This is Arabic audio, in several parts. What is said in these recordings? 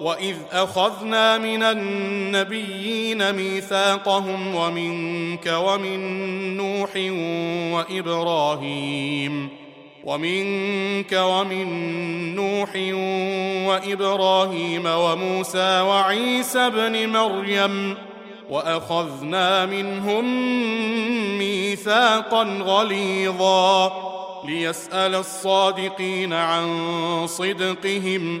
واذ اخذنا من النبيين ميثاقهم ومنك ومن نوح وابراهيم ومنك ومن نوح وابراهيم وموسى وعيسى ابن مريم واخذنا منهم ميثاقا غليظا ليسال الصادقين عن صدقهم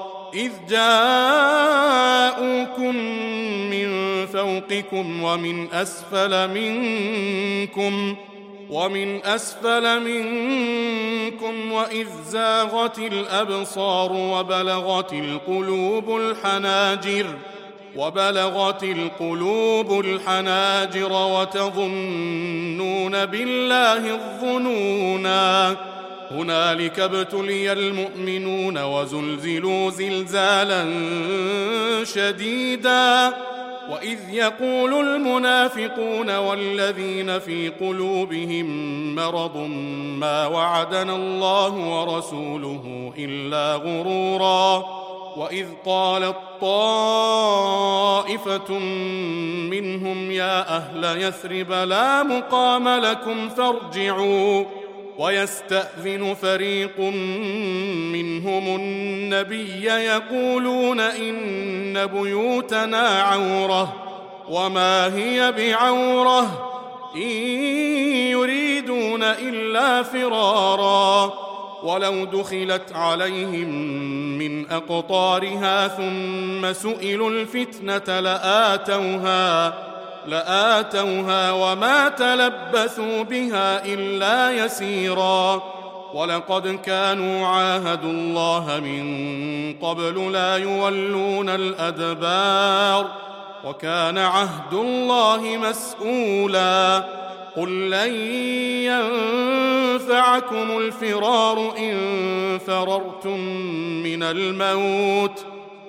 إذ جاءوكم من فوقكم ومن أسفل منكم ومن أسفل منكم وإذ زاغت الأبصار وبلغت القلوب الحناجر وبلغت القلوب الحناجر وتظنون بالله الظنونا. هنالك ابتلي المؤمنون وزلزلوا زلزالا شديدا. وإذ يقول المنافقون والذين في قلوبهم مرض ما وعدنا الله ورسوله إلا غرورا. وإذ قالت طائفة منهم يا أهل يثرب لا مقام لكم فارجعوا. ويستأذن فريق منهم النبي يقولون إن بيوتنا عورة وما هي بعورة إن يريدون إلا فرارا ولو دخلت عليهم من أقطارها ثم سئلوا الفتنة لآتوها لآتوها وما تلبثوا بها إلا يسيرا. ولقد كانوا عاهدوا الله من قبل لا يولون الأدبار وكان عهد الله مسؤولا. قل لن ينفعكم الفرار إن فررتم من الموت.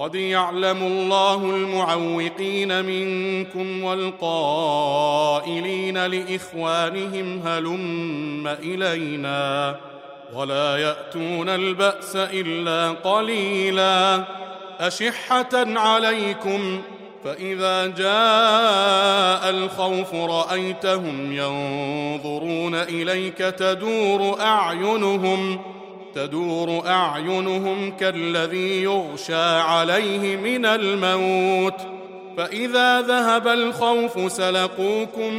قد يعلم الله المعوقين منكم والقائلين لاخوانهم هلم الينا ولا ياتون الباس الا قليلا اشحه عليكم فاذا جاء الخوف رايتهم ينظرون اليك تدور اعينهم تدور أعينهم كالذي يغشى عليه من الموت. فإذا ذهب الخوف سلقوكم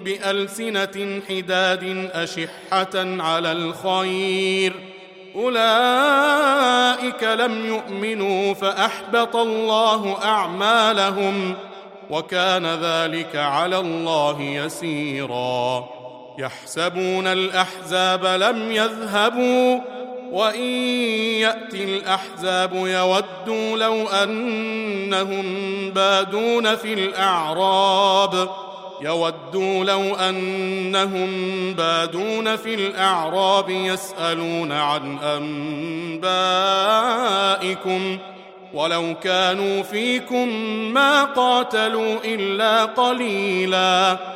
بألسنة حداد أشحة على الخير. أولئك لم يؤمنوا فأحبط الله أعمالهم وكان ذلك على الله يسيرا. يحسبون الأحزاب لم يذهبوا وإن ياتي الأحزاب يودوا لو أنهم بادون في الأعراب يودوا لو أنهم بادون في الأعراب يسألون عن أنبائكم ولو كانوا فيكم ما قاتلوا إلا قليلا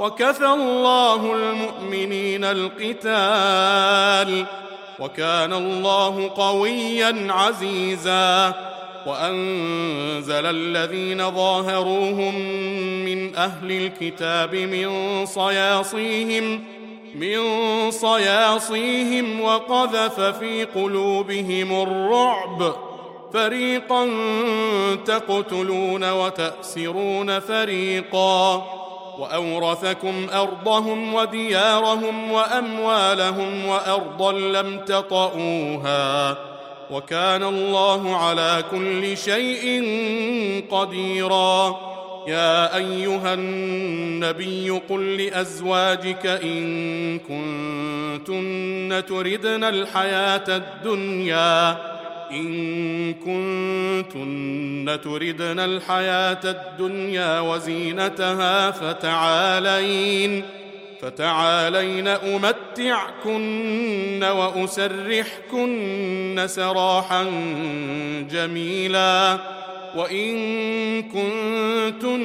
وكفى الله المؤمنين القتال وكان الله قويا عزيزا وأنزل الذين ظاهروهم من أهل الكتاب من صياصيهم من صياصيهم وقذف في قلوبهم الرعب فريقا تقتلون وتأسرون فريقا وأورثكم أرضهم وديارهم وأموالهم وأرضا لم تطئوها وكان الله على كل شيء قديرا. يا أيها النبي قل لأزواجك إن كنتن تردن الحياة الدنيا إن كنتن تردن الحياة الدنيا وزينتها فتعالين فتعالين أمتعكن وأسرحكن سراحا جميلا. وإن كنتن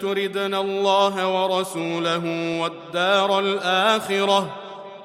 تردن الله ورسوله والدار الآخرة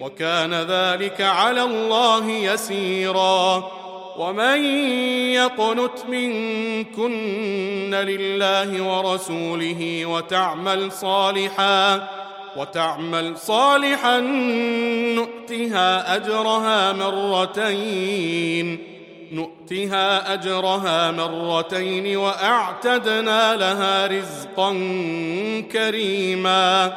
وكان ذلك على الله يسيرا. ومن يقنت منكن لله ورسوله وتعمل صالحا وتعمل صالحا نؤتها أجرها مرتين نؤتها أجرها مرتين وأعتدنا لها رزقا كريما.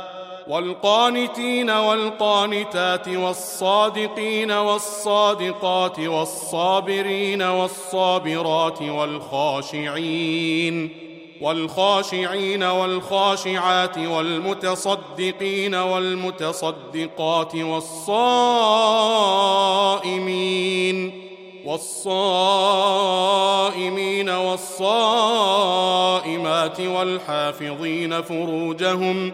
والقانتين والقانتات والصادقين والصادقات والصابرين والصابرات والخاشعين والخاشعين والخاشعات والمتصدقين والمتصدقات والصائمين والصائمين والصائمات والحافظين فروجهم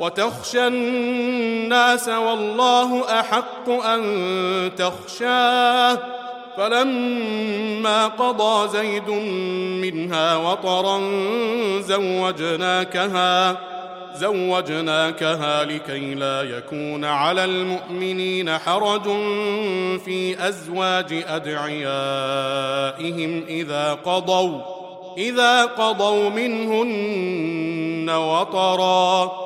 وتخشى الناس والله أحق أن تخشاه. فلما قضى زيد منها وطرا زوجناكها زوجناكها لكي لا يكون على المؤمنين حرج في أزواج أدعيائهم إذا قضوا إذا قضوا منهن وطرا.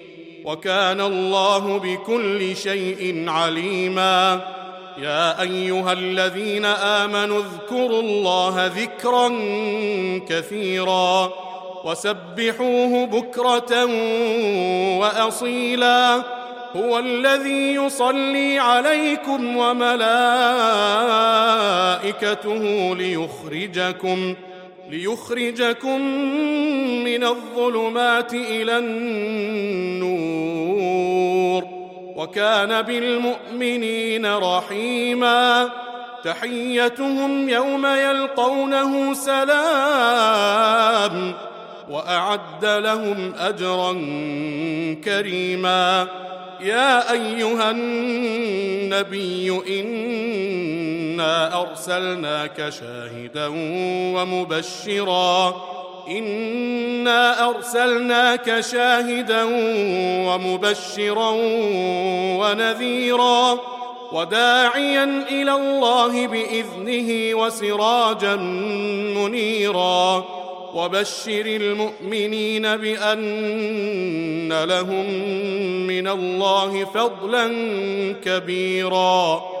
وكان الله بكل شيء عليما. يا أيها الذين آمنوا اذكروا الله ذكرا كثيرا وسبحوه بكرة وأصيلا. هو الذي يصلي عليكم وملائكته ليخرجكم ليخرجكم من الظلمات إلى النور. وكان بالمؤمنين رحيما. تحيتهم يوم يلقونه سلام. وأعد لهم أجرا كريما. يا أيها النبي انا ارسلناك شاهدا ومبشرا انا ارسلناك شاهدا ومبشرا ونذيرا وداعيا إلى الله باذنه وسراجا منيرا وبشر المؤمنين بان لهم من الله فضلا كبيرا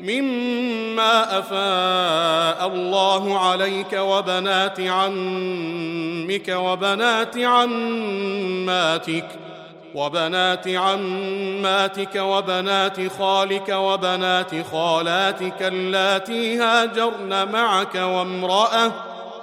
مما أفاء الله عليك وبنات عمك وبنات عماتك وبنات عماتك وبنات خالك وبنات خالاتك اللاتي هاجرن معك وامرأة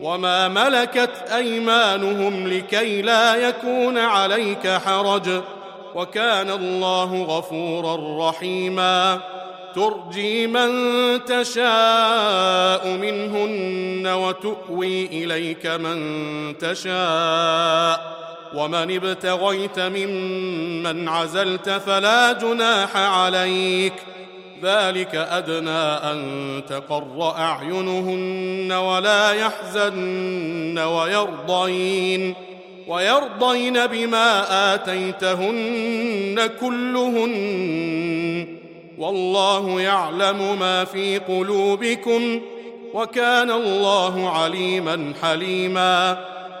وما ملكت ايمانهم لكي لا يكون عليك حرج وكان الله غفورا رحيما ترجي من تشاء منهن وتؤوي اليك من تشاء ومن ابتغيت ممن عزلت فلا جناح عليك ذلك أدنى أن تقر أعينهن ولا يحزن ويرضين ويرضين بما آتيتهن كلهن. والله يعلم ما في قلوبكم وكان الله عليما حليما.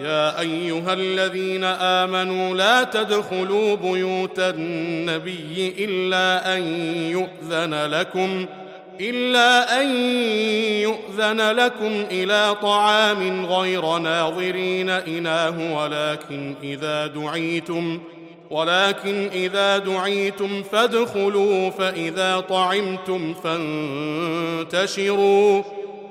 يا أيها الذين آمنوا لا تدخلوا بيوت النبي إلا أن يؤذن لكم إلا أن يؤذن لكم إلى طعام غير ناظرين إناه ولكن إذا دعيتم ولكن إذا دعيتم فادخلوا فإذا طعمتم فانتشروا.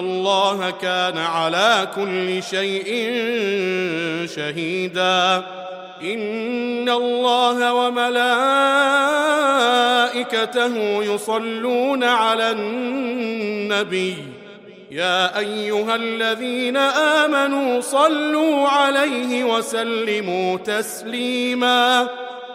الله كان على كل شيء شهيدا. إن الله وملائكته يصلون على النبي. يا أيها الذين آمنوا صلوا عليه وسلموا تسليما.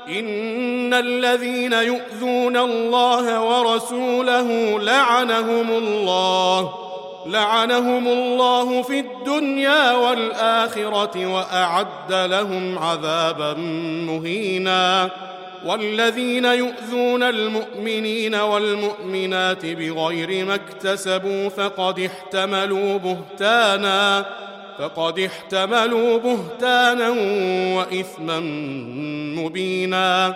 إن الذين يؤذون الله ورسوله لعنهم الله. لعنهم الله في الدنيا والآخرة وأعد لهم عذابا مهينا. والذين يؤذون المؤمنين والمؤمنات بغير ما اكتسبوا فقد احتملوا بهتانا فقد احتملوا بهتانا وإثما مبينا.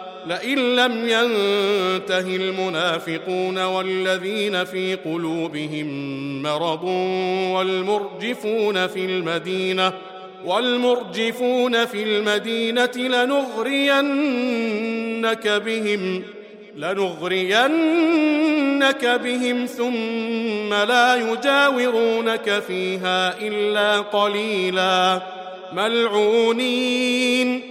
لئن لم ينته المنافقون والذين في قلوبهم مرض والمرجفون في المدينة والمرجفون في المدينة لنغرينك بهم لنغرينك بهم ثم لا يجاورونك فيها إلا قليلا. ملعونين.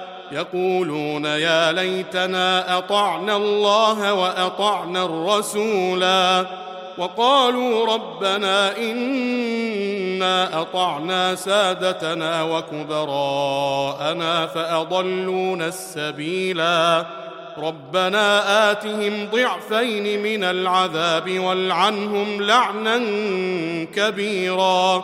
يقولون يا ليتنا أطعنا الله وأطعنا الرسولا وقالوا ربنا إنا أطعنا سادتنا وكبراءنا فأضلونا السبيلا ربنا آتهم ضعفين من العذاب والعنهم لعنا كبيرا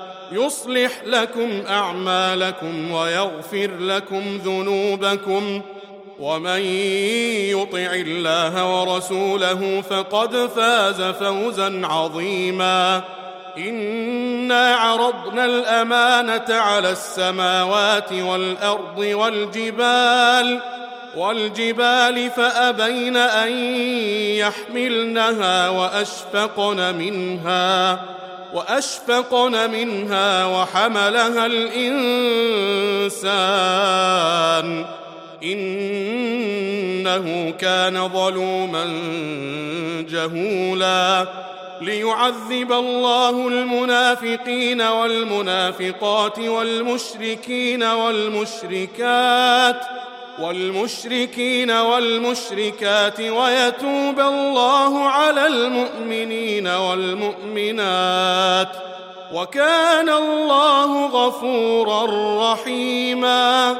يصلح لكم أعمالكم ويغفر لكم ذنوبكم ومن يطع الله ورسوله فقد فاز فوزا عظيما إنا عرضنا الأمانة على السماوات والأرض والجبال والجبال فأبين أن يحملنها وأشفقن منها وأشفقن منها وحملها الإنسان إنه كان ظلوما جهولا ليعذب الله المنافقين والمنافقات والمشركين والمشركات والمشركين والمشركات ويتوب الله على المؤمنين والمؤمنات وكان الله غفورا رحيما